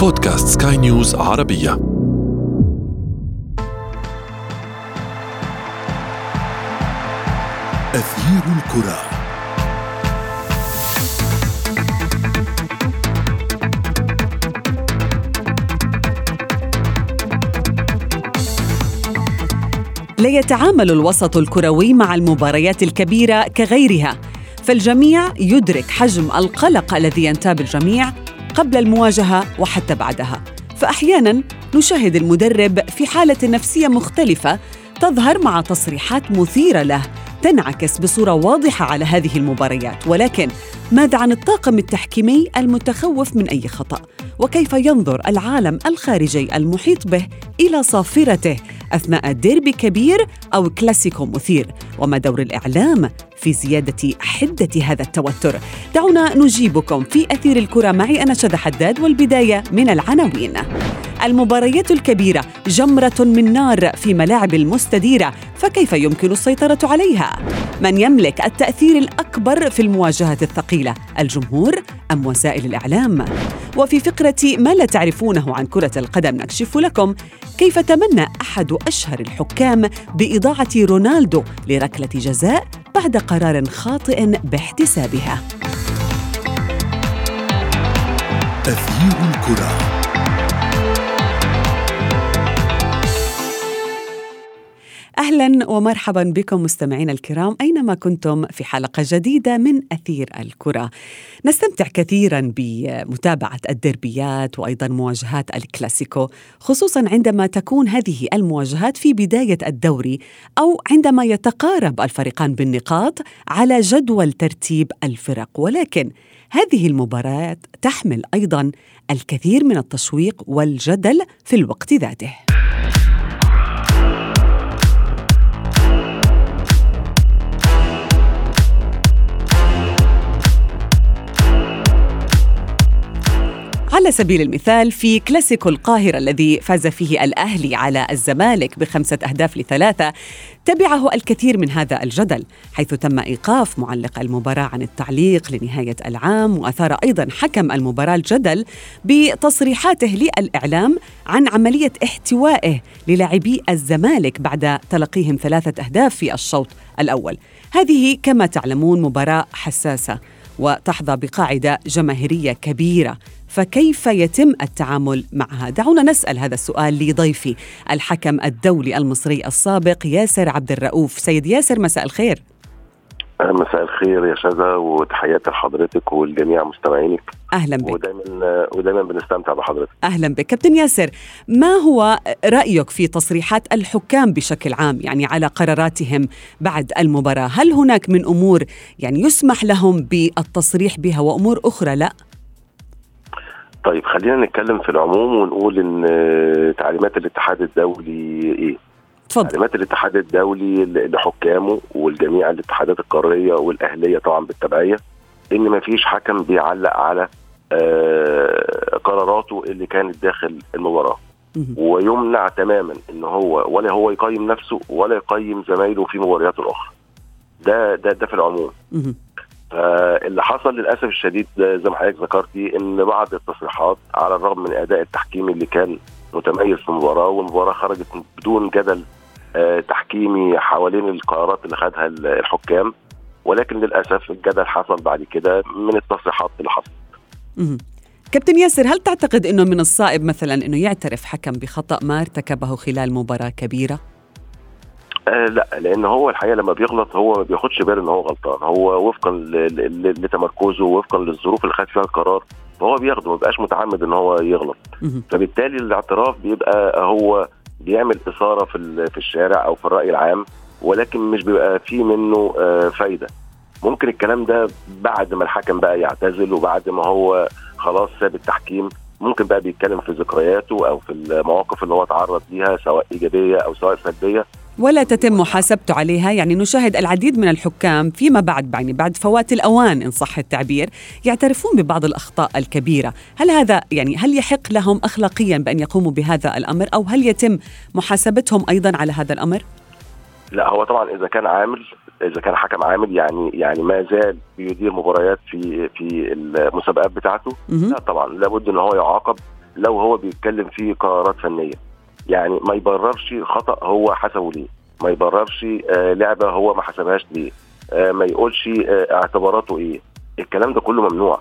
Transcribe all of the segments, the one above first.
بودكاست سكاي نيوز عربية. أثير الكرة. لا يتعامل الوسط الكروي مع المباريات الكبيرة كغيرها فالجميع يدرك حجم القلق الذي ينتاب الجميع قبل المواجهة وحتى بعدها. فاحيانا نشاهد المدرب في حالة نفسية مختلفة تظهر مع تصريحات مثيرة له تنعكس بصورة واضحة على هذه المباريات. ولكن ماذا عن الطاقم التحكيمي المتخوف من أي خطأ؟ وكيف ينظر العالم الخارجي المحيط به إلى صافرته أثناء ديربي كبير أو كلاسيكو مثير؟ وما دور الإعلام في زيادة حدة هذا التوتر. دعونا نجيبكم في أثير الكرة معي أنا شذى حداد والبداية من العناوين. المباريات الكبيرة جمرة من نار في ملاعب المستديرة فكيف يمكن السيطرة عليها؟ من يملك التأثير الأكبر في المواجهات الثقيلة؟ الجمهور أم وسائل الإعلام؟ وفي فقرة ما لا تعرفونه عن كرة القدم نكشف لكم كيف تمنى أحد أشهر الحكام بإضاعة رونالدو لركلة جزاء؟ بعد قرار خاطئ باحتسابها. أثير الكرة. أهلا ومرحبا بكم مستمعينا الكرام أينما كنتم في حلقة جديدة من أثير الكرة. نستمتع كثيرا بمتابعة الدربيات وأيضا مواجهات الكلاسيكو خصوصا عندما تكون هذه المواجهات في بداية الدوري أو عندما يتقارب الفريقان بالنقاط على جدول ترتيب الفرق ولكن هذه المباريات تحمل أيضا الكثير من التشويق والجدل في الوقت ذاته. على سبيل المثال في كلاسيكو القاهرة الذي فاز فيه الأهلي على الزمالك بخمسة أهداف لثلاثة تبعه الكثير من هذا الجدل حيث تم إيقاف معلق المباراة عن التعليق لنهاية العام وأثار أيضا حكم المباراة الجدل بتصريحاته للإعلام عن عملية احتوائه للاعبي الزمالك بعد تلقيهم ثلاثة أهداف في الشوط الأول. هذه كما تعلمون مباراة حساسة وتحظى بقاعدة جماهيرية كبيرة فكيف يتم التعامل معها؟ دعونا نسأل هذا السؤال لضيفي الحكم الدولي المصري السابق ياسر عبد الرؤوف. سيد ياسر مساء الخير. مساء الخير يا شذا وتحياتي لحضرتك والجميع مستمعينك. أهلا بك. ودايما ودايما بنستمتع بحضرتك. أهلا بك. كابتن ياسر ما هو رأيك في تصريحات الحكام بشكل عام؟ يعني على قراراتهم بعد المباراة هل هناك من أمور يعني يسمح لهم بالتصريح بها وأمور أخرى؟ لا. طيب خلينا نتكلم في العموم ونقول إن تعليمات الاتحاد الدولي إيه؟ تفضل تعليمات الاتحاد الدولي لحكامه والجميع الاتحادات القاريه والأهلية طبعا بالتبعية إن ما فيش حكم بيعلق على آه قراراته اللي كانت داخل المباراة. ويمنع تماما إن هو ولا هو يقيم نفسه ولا يقيم زمايله في مبارياته الأخرى. ده ده ده في العموم. مهم. فاللي حصل للأسف الشديد زي ما حضرتك ذكرتي إن بعض التصريحات على الرغم من أداء التحكيمي اللي كان متميز في المباراة والمباراة خرجت بدون جدل آه، تحكيمي حوالين القرارات اللي خدها الحكام ولكن للأسف الجدل حصل بعد كده من التصريحات اللي حصلت. كابتن ياسر هل تعتقد إنه من الصائب مثلا إنه يعترف حكم بخطأ ما ارتكبه خلال مباراة كبيرة؟ آه لا لأن هو الحقيقة لما بيغلط هو ما بياخدش باله إن هو غلطان. هو وفقا لتمركزه وفقا للظروف اللي خد فيها القرار فهو بياخده ما بيبقاش متعمد إن هو يغلط. فبالتالي الاعتراف بيبقى هو بيعمل إثارة في في الشارع أو في الرأي العام ولكن مش بيبقى فيه منه آه، فايدة. ممكن الكلام ده بعد ما الحكم بقى يعتزل وبعد ما هو خلاص ساب التحكيم ممكن بقى بيتكلم في ذكرياته أو في المواقف اللي هو تعرض ليها سواء إيجابية أو سواء سلبية. ولا تتم محاسبته عليها. يعني نشاهد العديد من الحكام فيما بعد يعني بعد فوات الأوان إن صح التعبير يعترفون ببعض الأخطاء الكبيرة. هل هذا يعني هل يحق لهم أخلاقيا بأن يقوموا بهذا الأمر؟ أو هل يتم محاسبتهم أيضا على هذا الأمر؟ لا هو طبعا إذا كان عامل إذا كان حكم عامل يعني يعني ما زال بيدير مباريات في في المسابقات بتاعته. لا طبعا لابد إن هو يعاقب لو هو بيتكلم في قرارات فنية. يعني ما يبررش خطأ هو حسبه ليه. ما يبررش آه لعبة هو ما حسبهاش ليه. آه ما يقولش آه اعتباراته إيه. الكلام ده كله ممنوع.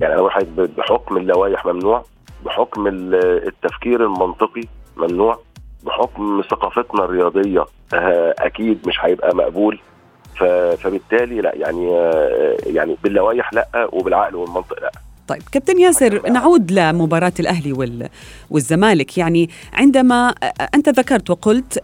يعني أنا واحد بحكم اللوائح ممنوع بحكم ال- التفكير المنطقي ممنوع بحكم ثقافتنا الرياضية أكيد مش هيبقى مقبول. فبالتالي لا يعني يعني باللوائح لا وبالعقل والمنطق لا. طيب كابتن ياسر نعود لمباراة الأهلي وال- والزمالك. يعني عندما أنت ذكرت وقلت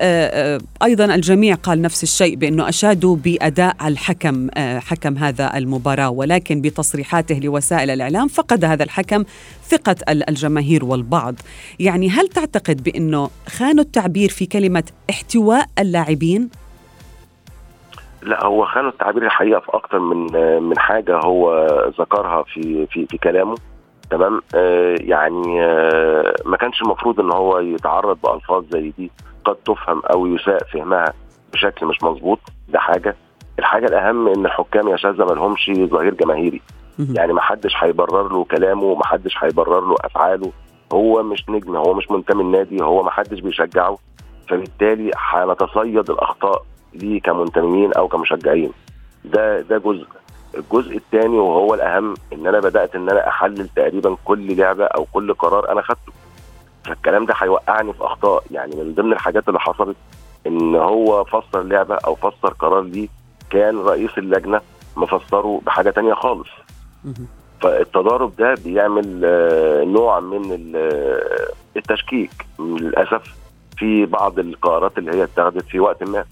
أيضا الجميع قال نفس الشيء بأنه أشادوا بأداء الحكم حكم هذا المباراة ولكن بتصريحاته لوسائل الإعلام فقد هذا الحكم ثقة ال- الجماهير والبعض. يعني هل تعتقد بأنه خانوا التعبير في كلمة احتواء اللاعبين؟ لا هو خانوا التعبير الحقيقة في أكتر من من حاجة هو ذكرها في في في كلامه. تمام؟ آه يعني آه ما كانش المفروض إن هو يتعرض بألفاظ زي دي قد تفهم أو يساء فهمها بشكل مش مظبوط. ده حاجة. الحاجة الأهم إن الحكام يا شاذة ما لهمش ظهير جماهيري. يعني ما حدش هيبرر له كلامه ما حدش هيبرر له أفعاله. هو مش نجم هو مش منتمي النادي هو ما حدش بيشجعه. فبالتالي هنتصيد الأخطاء ليه كمنتمين أو كمشجعين. ده ده جزء. الجزء الثاني وهو الأهم إن أنا بدأت إن أنا أحلل تقريبا كل لعبة أو كل قرار أنا خدته. فالكلام ده هيوقعني في أخطاء. يعني من ضمن الحاجات اللي حصلت إن هو فسر لعبة أو فسر قرار ليه كان رئيس اللجنة مفسره بحاجة تانية خالص. فالتضارب ده بيعمل آه، نوع من آه، التشكيك. للأسف في بعض القرارات اللي هي اتخذت في وقت ما.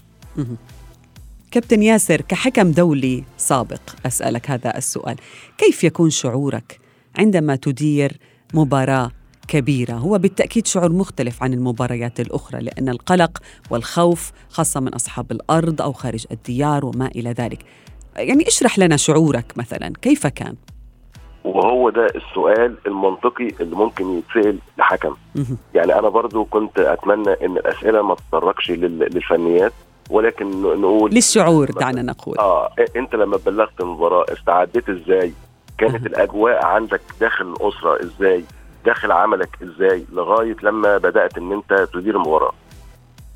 كابتن ياسر كحكم دولي سابق أسألك هذا السؤال، كيف يكون شعورك عندما تدير مباراة كبيرة؟ هو بالتأكيد شعور مختلف عن المباريات الأخرى لأن القلق والخوف خاصة من أصحاب الأرض أو خارج الديار وما إلى ذلك. يعني اشرح لنا شعورك مثلا، كيف كان؟ وهو ده السؤال المنطقي اللي ممكن يتسأل لحكم. يعني أنا برضو كنت أتمنى إن الأسئلة ما تتطرقش لل- للفنيات ولكن نقول للشعور دعنا نقول. آه أنت لما بلغت المباراة استعديت إزاي كانت أها. الأجواء عندك داخل الأسرة إزاي داخل عملك إزاي لغاية لما بدأت إن أنت تدير المباراة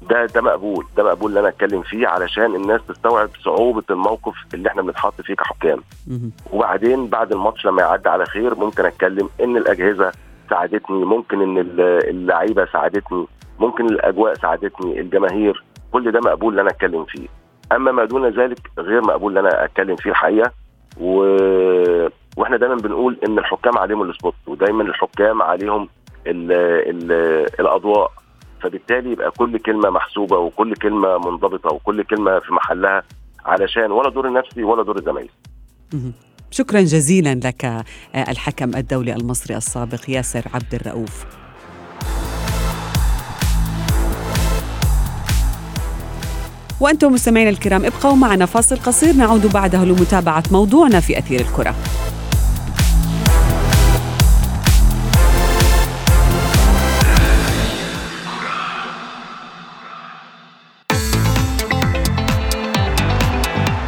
ده ده مقبول ده مقبول اللي أنا أتكلم فيه علشان الناس تستوعب صعوبة الموقف اللي إحنا بنتحط فيه كحكام. وبعدين بعد الماتش لما يعدي على خير ممكن أتكلم إن الأجهزة ساعدتني ممكن إن ال- اللعيبة ساعدتني ممكن الأجواء ساعدتني الجماهير كل ده مقبول إن أنا أتكلم فيه. أما ما دون ذلك غير مقبول إن أنا أتكلم فيه الحقيقة. و... وإحنا دايما بنقول إن الحكام عليهم السبوت ودايما الحكام عليهم ال... ال... الأضواء. فبالتالي يبقى كل كلمة محسوبة وكل كلمة منضبطة وكل كلمة في محلها علشان ولا دور نفسي ولا دور الزمايل. شكرا جزيلا لك آه، الحكم الدولي المصري السابق ياسر عبد الرؤوف. وأنتم مستمعينا الكرام ابقوا معنا فاصل قصير نعود بعده لمتابعة موضوعنا في أثير الكرة.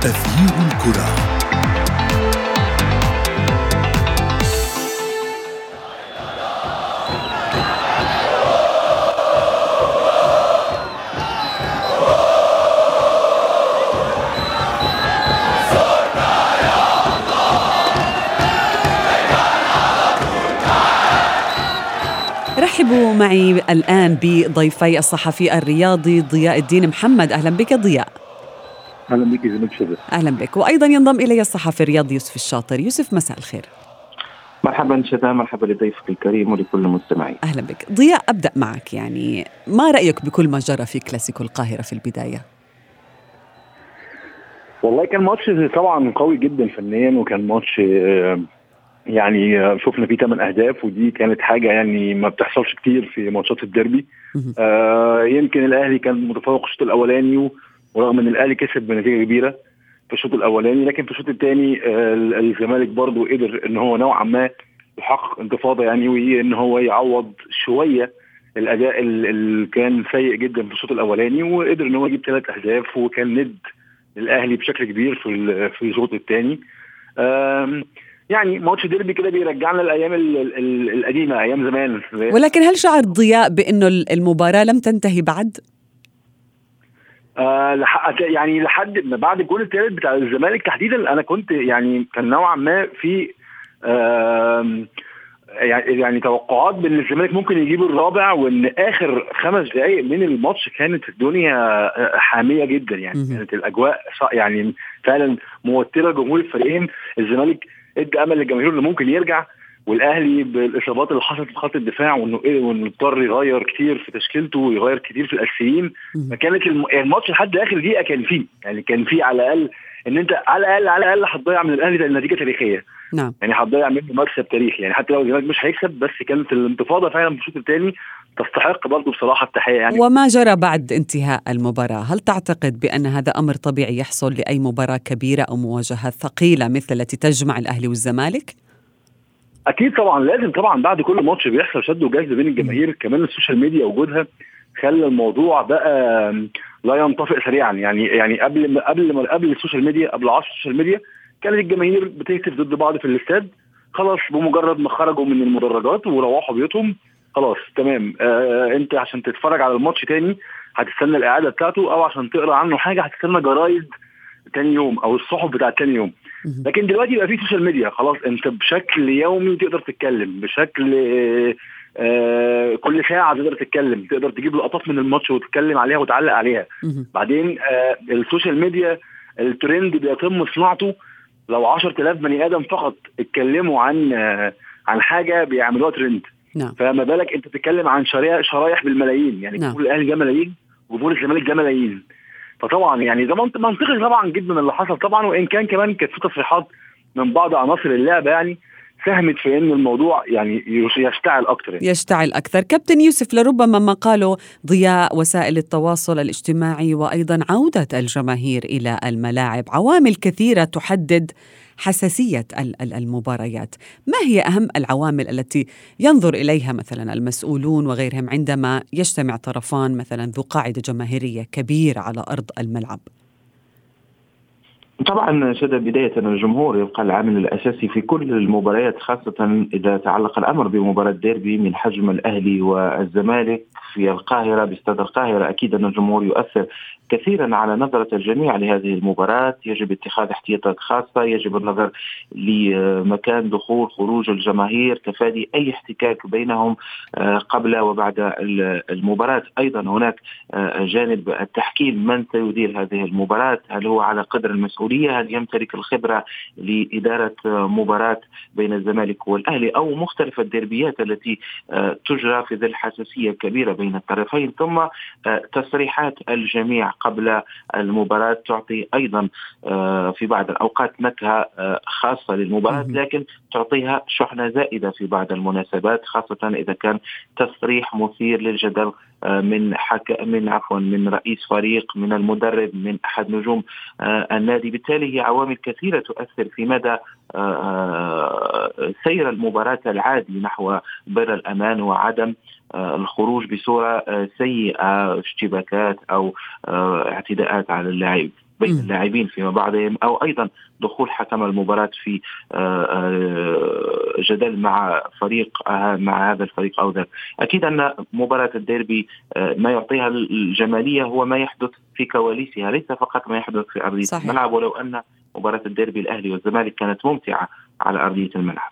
تغيير الكرة. معي الآن بضيفي الصحفي الرياضي ضياء الدين محمد. أهلا بك ضياء. أهلا بك زميل شبه أهلا بك. وأيضا ينضم إلي الصحفي الرياضي يوسف الشاطر. يوسف مساء الخير. مرحبا شتى مرحبا لضيفك الكريم ولكل مستمعي. أهلا بك. ضياء أبدأ معك. يعني ما رأيك بكل ما جرى في كلاسيكو القاهرة في البداية؟ والله كان ماتش طبعا قوي جدا فنيا وكان ماتش آه، يعني شفنا فيه ثمان أهداف ودي كانت حاجة يعني ما بتحصلش كتير في ماتشات الديربي. آه يمكن الأهلي كان متفوق الشوط الأولاني ورغم إن الأهلي كسب بنتيجة كبيرة في الشوط الأولاني لكن في الشوط الثاني آه الزمالك برضو قدر إن هو نوعا ما يحقق انتفاضة يعني وإن هو يعوض شوية الأداء ال- اللي كان سيء جدا في الشوط الأولاني وقدر إن هو يجيب ثلاث أهداف وكان ند للأهلي بشكل كبير في في الشوط الثاني يعني ماتش ديربي كده بيرجعنا الأيام ال- ال- القديمة أيام زمان ولكن هل شعر ضياء بأنه المباراة لم تنتهي بعد؟ آه لح- يعني لحد ما بعد الجول الثالث بتاع الزمالك تحديدا أنا كنت يعني كان نوعا ما في آم، يعني يعني توقعات بأن الزمالك ممكن يجيب الرابع وإن آخر خمس دقائق من الماتش كانت الدنيا آه، حامية جدا يعني. كانت الأجواء يعني فعلا موترة جمهور الفريقين الزمالك ادى امل للجماهير اللي ممكن يرجع والاهلي بالاصابات اللي حصلت في خط الدفاع وإنه إيه وإنه اضطر يغير كتير في تشكيلته ويغير كتير في الأساسيين. فكانت الم- الماتش لحد آخر دقيقة كان فيه يعني كان فيه على الأقل إن أنت على الاقل على الأقل هتضيع من الأهلي نتيجه تاريخيه نعم. يعني هتضيع منه مكسب تاريخي. يعني حتى لو الزمالك مش هيكسب بس كانت الانتفاضة فعلا في الشوط الثاني تستحق برضه بصراحة التحية يعني. وما جرى بعد انتهاء المباراة؟ هل تعتقد بأن هذا أمر طبيعي يحصل لأي مباراة كبيرة أو مواجهة ثقيلة مثل التي تجمع الأهلي والزمالك؟ أكيد طبعا لازم طبعا بعد كل ماتش بيحصل شد وجذب بين الجماهير. كمان ال social media وجودها خلى الموضوع بقى لا ينطفئ سريعا. يعني يعني قبل ما قبل ما قبل ال social media قبل عصر ال social media كانت الجماهير بتهتف ضد بعض في الاستاد. خلاص بمجرد ما خرجوا من المدرجات وروحوا بيوتهم خلاص تمام. آه انت عشان تتفرج على الماتش تاني هتستنى الإعادة بتاعته أو عشان تقرأ عنه حاجة هتستنى جرايد تاني يوم أو الصحف بتاعت تاني يوم. لكن دلوقتي بقى في social media خلاص أنت بشكل يومي تقدر تتكلم بشكل آه، كل ساعه تقدر تتكلم تقدر تجيب لقطات من الماتش وتتكلم عليها وتعلق عليها. بعدين آه ال social media ال trend بيتم صناعته. لو 10000 بني آدم فقط اتكلموا عن آه عن حاجة بيعملوها ترند. نعم. فما بالك انت بتتكلم عن شرايح شرايح بالملايين. يعني نعم. جمهور الأهلي ده ملايين وجمهور الزمالك ده ملايين فطبعا يعني ده منط- منطقي طبعا جدا اللي حصل. طبعا وإن كان كمان كانت في تصريحات من بعض عناصر اللعبة يعني ساهمت في إن الموضوع يعني يش- يشتعل أكتر يعني. يشتعل أكثر. كابتن يوسف لربما ما قاله ضياء وسائل التواصل الاجتماعي وأيضا عودة الجماهير إلى الملاعب. عوامل كثيرة تحدد ال- المباريات. ما هي أهم العوامل التي ينظر إليها مثلا المسؤولون وغيرهم عندما يجتمع طرفان مثلا ذو قاعدة جماهيرية كبيرة على أرض الملعب؟ طبعا شد بداية الجمهور يبقى العامل الأساسي في كل المباريات خاصة إذا تعلق الأمر بمباراة ديربي من حجم الأهلي والزمالك. في القاهرة باستاد القاهرة. أكيد أن الجمهور يؤثر كثيرا على نظرة الجميع لهذه المباراة. يجب اتخاذ احتياطات خاصة. يجب النظر لمكان دخول خروج الجماهير تفادي أي احتكاك بينهم آه، قبل وبعد ال- المباراة. أيضا هناك آه، جانب التحكيم. من سيدير هذه المباراة؟ هل هو على قدر المسؤولية؟ هل يمتلك الخبرة لإدارة آه، مباراة بين الزمالك والأهلي؟ أو مختلف الديربيات التي تجرى في ظل حساسية كبيرة بين الطرفين ثم آه، تصريحات الجميع قبل المباراة تعطي أيضا آه، في بعض الأوقات نكهة آه، خاصة للمباراة. لكن تعطيها شحنة زائدة في بعض المناسبات خاصة إذا كان تصريح مثير للجدل من حك... من عفوا من رئيس فريق من المدرب من أحد نجوم النادي بالتالي هي عوامل كثيرة تؤثر في مدى سير المباراة العادي نحو بر الأمان وعدم الخروج بصورة آه، سيئة اشتباكات أو آه، اعتداءات على اللاعب بين. اللاعبين فيما بعضهم أو أيضا دخول حكم المباراة في آه، آه، جدل مع فريق آه، مع هذا الفريق أو ذاك أكيد أن مباراة الديربي آه، ما يعطيها الجمالية هو ما يحدث في كواليسها ليس فقط ما يحدث في أرضية. الملعب ولو أن مباراة الديربي الأهلي والزمالك كانت ممتعة على أرضية الملعب.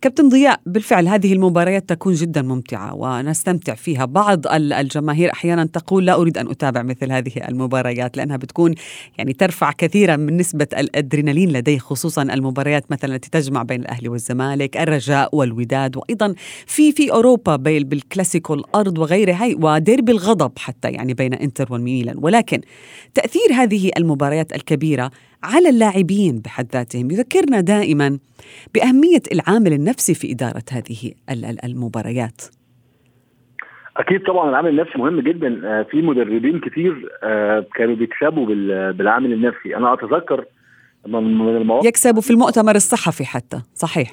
كابتن ضياء بالفعل هذه المباريات تكون جدا ممتعة ونستمتع فيها. بعض ال- الجماهير أحيانا تقول لا أريد أن أتابع مثل هذه المباريات لأنها بتكون يعني ترفع كثيرا من نسبة الأدرينالين لديه خصوصا المباريات مثلا التي تجمع بين الأهلي والزمالك الرجاء والوداد وأيضا في في أوروبا بال- بالكلاسيكو الأرض وغيرها هي وديربي الغضب حتى يعني بين إنتر والميلان ولكن تأثير هذه المباريات الكبيرة على اللاعبين بحد ذاتهم يذكرنا دائما بأهمية العامل النفسي في إدارة هذه ال- ال- المباريات. أكيد طبعا العامل النفسي مهم جدا. آه، في مدربين كتير آه، كانوا بيكسبوا بال- بالعامل النفسي. أنا أتذكر من المواقف يكسبوا في المؤتمر الصحفي حتى صحيح.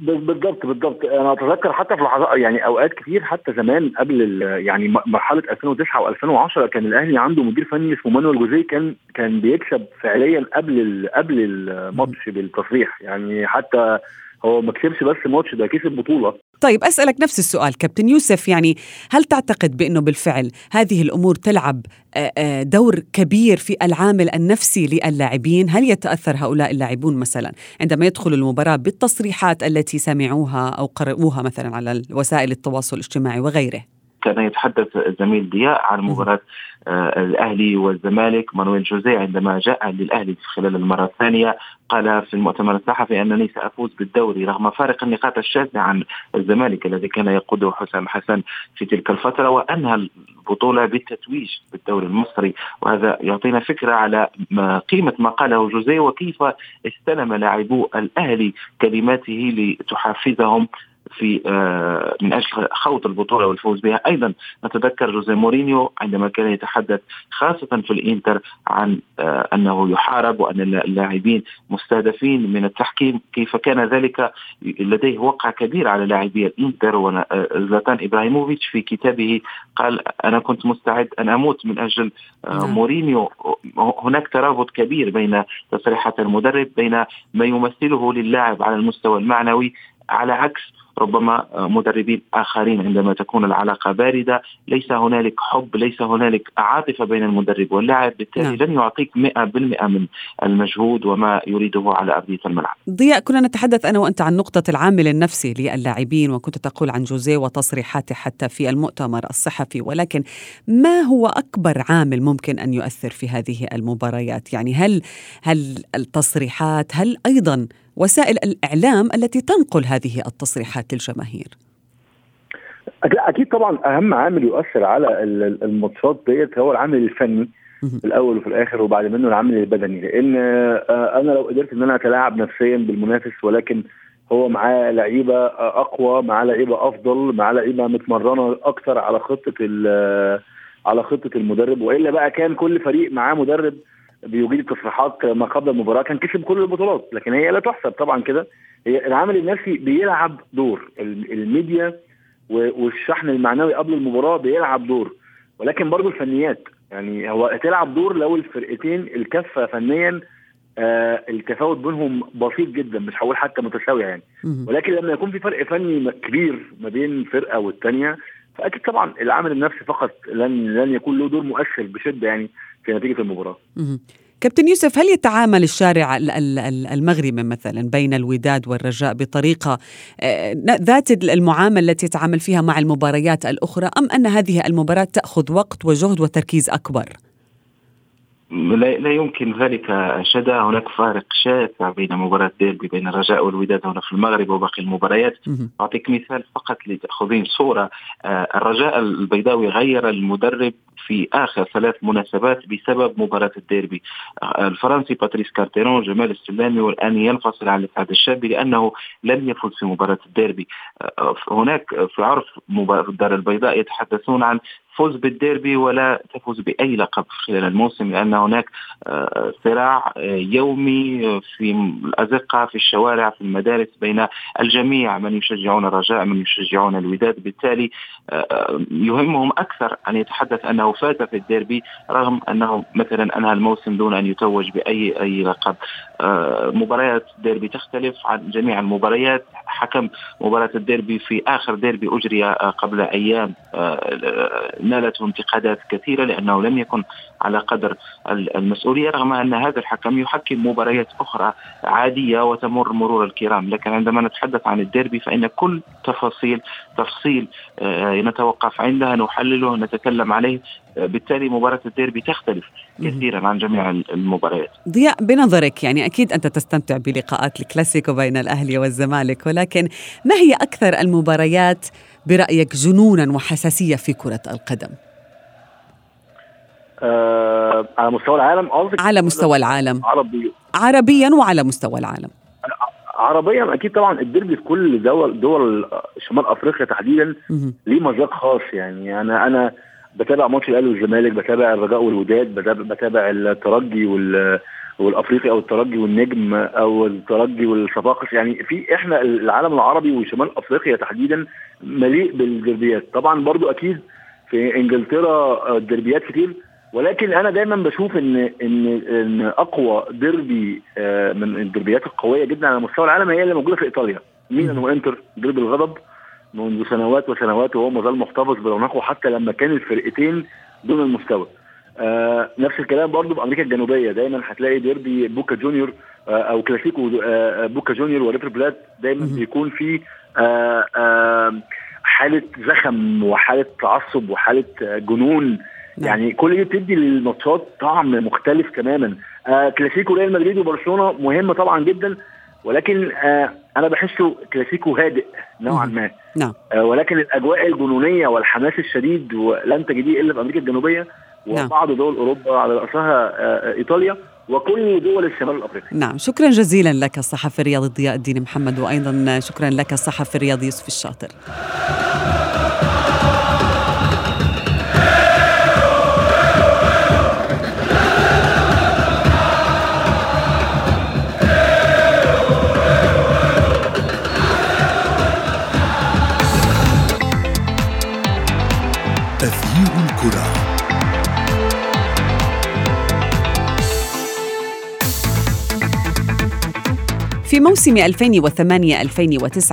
بالضبط بالضبط. أنا أتذكر حتى في لحظات يعني أوقات كتير حتى زمان قبل يعني مرحلة 2009 و2010 كان الأهلي عنده مدير فني اسمه مانويل جوزيه كان كان بيكسب فعليا قبل ال- قبل الماتش بالتصريح. يعني حتى هو ما كسبش بس ماتش ده كسب بطولة. طيب أسألك نفس السؤال كابتن يوسف يعني هل تعتقد بأنه بالفعل هذه الأمور تلعب دور كبير في العامل النفسي للاعبين؟ هل يتأثر هؤلاء اللاعبون مثلا عندما يدخلوا المباراة بالتصريحات التي سمعوها أو قرأوها مثلا على وسائل التواصل الاجتماعي وغيره؟ كان يتحدث الزميل ضياء عن مباراة آه، الأهلي والزمالك. مانويل جوزيه عندما جاء للأهلي خلال المرة الثانية قال في المؤتمر الصحفي أنني سأفوز بالدوري رغم فارق النقاط الشاذة عن الزمالك الذي كان يقوده حسام حسن في تلك الفترة وأنهى البطولة بالتتويج بالدوري المصري. وهذا يعطينا فكرة على ما قيمة ما قاله جوزيه وكيف استلم لاعبو الأهلي كلماته لتحفزهم في آه، من أجل خوض البطولة والفوز بها. أيضا نتذكر جوزيه مورينيو عندما كان يتحدث خاصة في الإنتر عن آه، أنه يحارب وأن اللاعبين مستهدفين من التحكيم. كيف كان ذلك؟ لديه وقع كبير على لاعبي الإنتر وزلاتان إبراهيموفيتش في كتابه قال أنا كنت مستعد أن أموت من أجل آه، نعم. مورينيو. هناك ترابط كبير بين تصريحات المدرب بين ما يمثله للاعب على المستوى المعنوي على عكس ربما مدربين آخرين عندما تكون العلاقة باردة. ليس هنالك حب ليس هنالك عاطفة بين المدرب واللاعب. بالتالي نعم. لن يعطيك 100% من المجهود وما يريده على أرضية الملعب. ضياء كنا نتحدث أنا وأنت عن نقطة العامل النفسي للاعبين وكنت تقول عن جوزيه وتصريحاته حتى في المؤتمر الصحفي. ولكن ما هو أكبر عامل ممكن أن يؤثر في هذه المباريات؟ يعني هل هل التصريحات هل أيضا وسائل الإعلام التي تنقل هذه التصريحات للجماهير. أكيد- أكيد طبعا أهم عامل يؤثر على ال- ال- الماتشات ديت هو العامل الفني. في الأول وفي الآخر وبعد منه العامل البدني. لأن آه، أنا لو قدرت إن أنا أتلاعب نفسيا بالمنافس ولكن هو معاه لعيبة آه، أقوى معاه لعيبة أفضل معاه لعيبة متمرنة أكتر على خطة ال- على خطة المدرب. وإلا بقى كان كل فريق معاه مدرب بيجيد التصريحات ما قبل المباراة كان كسب كل البطولات لكن هي لا تحسب طبعا كده. هي العامل النفسي بيلعب دور. ال- الميديا والشحن المعنوي قبل المباراة بيلعب دور. ولكن برضو الفنيات يعني هو هتلعب دور لو الفرقتين الكفة فنيا آه التفاوت بينهم بسيط جدا مش هقول حتى متساوية يعني. ولكن لما يكون في فرق فني كبير ما بين فرقة والثانيه فأكيد طبعا العامل النفسي فقط لن لن يكون له دور مؤثر بشدة يعني. في نتيجة المباراة. كابتن يوسف هل يتعامل الشارع ال- ال- ال- المغربي مثلا بين الوداد والرجاء بطريقة آه، ذات المعاملة التي يتعامل فيها مع المباريات الأخرى أم أن هذه المباراة تأخذ وقت وجهد وتركيز أكبر؟ لا, لا يمكن ذلك شذى هناك فارق شاسع بين مباراة ديربي بين الرجاء والوداد هنا في المغرب وباقي المباريات. أعطيك مثال فقط لتأخذين صورة. آه، الرجاء البيضاوي غير المدرب في آخر ثلاث مناسبات بسبب مباراة الديربي. آه، الفرنسي باتريس كارتيرون جمال السلامي والآن ينفصل عن الأسعد الشابي لأنه لم يفوز في مباراة الديربي. آه، هناك في عرف مباراة الدار البيضاء يتحدثون عن فوز بالديربي ولا تفوز بأي لقب خلال الموسم لأن هناك آه، صراع آه، يومي في الأزقة في الشوارع في المدارس بين الجميع من يشجعون الرجاء من يشجعون الوداد. بالتالي آه، يهمهم أكثر أن يتحدث أنه فاز في الديربي رغم أنه مثلا أنهى الموسم دون أن يتوج بأي أي لقب. مباريات الديربي تختلف عن جميع المباريات. حكم مباراة الديربي في آخر ديربي أجري آه، قبل أيام آه، نالته انتقادات كثيرة لأنه لم يكن على قدر ال- المسؤولية رغم أن هذا الحكم يحكم مباريات أخرى عادية وتمر مرور الكرام. لكن عندما نتحدث عن الديربي فإن كل تفاصيل تفصيل آه، نتوقف عندها نحلله نتكلم عليه آه، بالتالي مباراة الديربي تختلف كثيرا عن جميع المباريات. ضياء بنظرك يعني أكيد أنت تستمتع بلقاءات الكلاسيكو بين الأهلي والزمالك ولكن ما هي أكثر المباريات برأيك جنونا وحساسية في كرة القدم؟ آه على مستوى العالم؟ قصدك على مستوى العالم. عربي. عربيا وعلى مستوى العالم. عربيا أكيد طبعا الديربي في كل دول دول شمال أفريقيا تحديدا. ليه مذاق خاص يعني. أنا أنا بتابع ماتش الأهلي والزمالك بتابع الرجاء والوداد بتابع, بتابع الترجي وال والافريقي أو الترجي والنجم أو الترجي والصفاقس. يعني في إحنا العالم العربي وشمال افريقيا تحديدا مليء بالدربيات طبعا برضو أكيد في انجلترا دربيات كتير ولكن أنا دايما بشوف ان ان ان اقوى ديربي آه، من الدربيات القوية جدا على مستوى العالم هي اللي موجودة في إيطاليا. ميلان وانتر ديربي الغضب. منذ سنوات وسنوات وهو ما زال محتفظ برونقه حتى لما كان الفرقتين دون المستوى. آه نفس الكلام برضه في أمريكا الجنوبية. دايما هتلاقي ديربي بوكا جونيور آه أو كلاسيكو آه بوكا جونيور وريفر بلات دايما بيكون في آه آه حالة زخم وحالة تعصب وحالة آه جنون. نعم. يعني كل دي بتدي للماتشات طعم مختلف تماما. آه كلاسيكو ريال مدريد وبرشلونة مهم طبعا جدا ولكن آه أنا بحسه كلاسيكو هادئ نوعا ما. نعم. آه ولكن الأجواء الجنونية والحماس الشديد ولن تجديه إلا في أمريكا الجنوبية. وبعض دول أوروبا على رأسها آه إيطاليا وكل دول الشمال الأفريقي. نعم شكرا جزيلا لك الصحفي الرياضي ضياء الدين محمد وأيضا شكرا لك الصحفي الرياضي يوسف الشاطر. موسم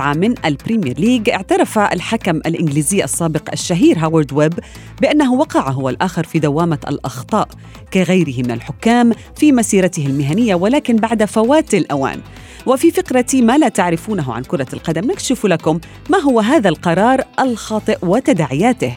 2008-2009 من البريمير ليج اعترف الحكم الإنجليزي السابق الشهير هاورد ويب بأنه وقع هو الآخر في دوامة الأخطاء كغيره من الحكام في مسيرته المهنية ولكن بعد فوات الأوان. وفي فقرة ما لا تعرفونه عن كرة القدم نكشف لكم ما هو هذا القرار الخاطئ وتداعياته.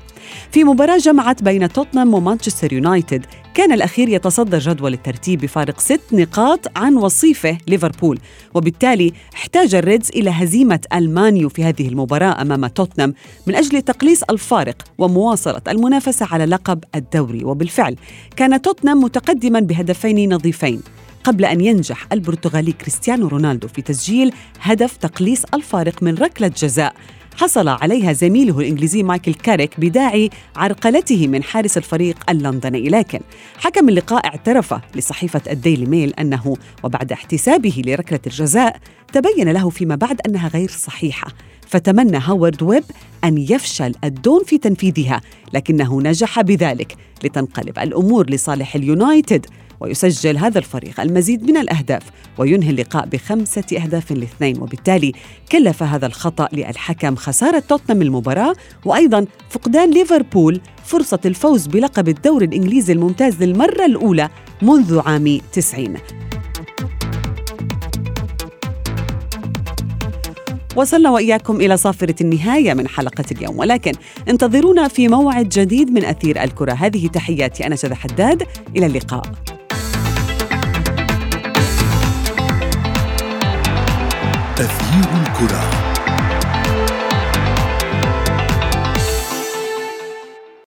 في مباراة جمعت بين توتنهام ومانشستر يونايتد كان الأخير يتصدر جدول الترتيب بفارق ست نقاط عن وصيفه ليفربول. وبالتالي احتاج الريدز إلى هزيمة المانيو في هذه المباراة أمام توتنهام من أجل تقليص الفارق ومواصلة المنافسة على لقب الدوري. وبالفعل كان توتنهام متقدما بهدفين نظيفين قبل أن ينجح البرتغالي كريستيانو رونالدو في تسجيل هدف تقليص الفارق من ركلة جزاء. حصل عليها زميله الإنجليزي مايكل كاريك بداعي عرقلته من حارس الفريق اللندني. لكن حكم اللقاء اعترف لصحيفة الديلي ميل أنه وبعد احتسابه لركلة الجزاء تبين له فيما بعد أنها غير صحيحة. فتمنى هاورد ويب أن يفشل الدون في تنفيذها لكنه نجح بذلك لتنقلب الأمور لصالح اليونايتد. ويسجل هذا الفريق المزيد من الأهداف وينهي اللقاء بخمسة أهداف لاثنين وبالتالي كلف هذا الخطأ للحكم خسارة توتنهام المباراة وأيضا فقدان ليفربول فرصة الفوز بلقب الدوري الإنجليزي الممتاز للمرة الأولى منذ عام 90 وصلنا وإياكم إلى صافرة النهاية من حلقة اليوم ولكن انتظرونا في موعد جديد من أثير الكرة. هذه تحياتي أنا شذى حداد. إلى اللقاء. تغيير الكرة.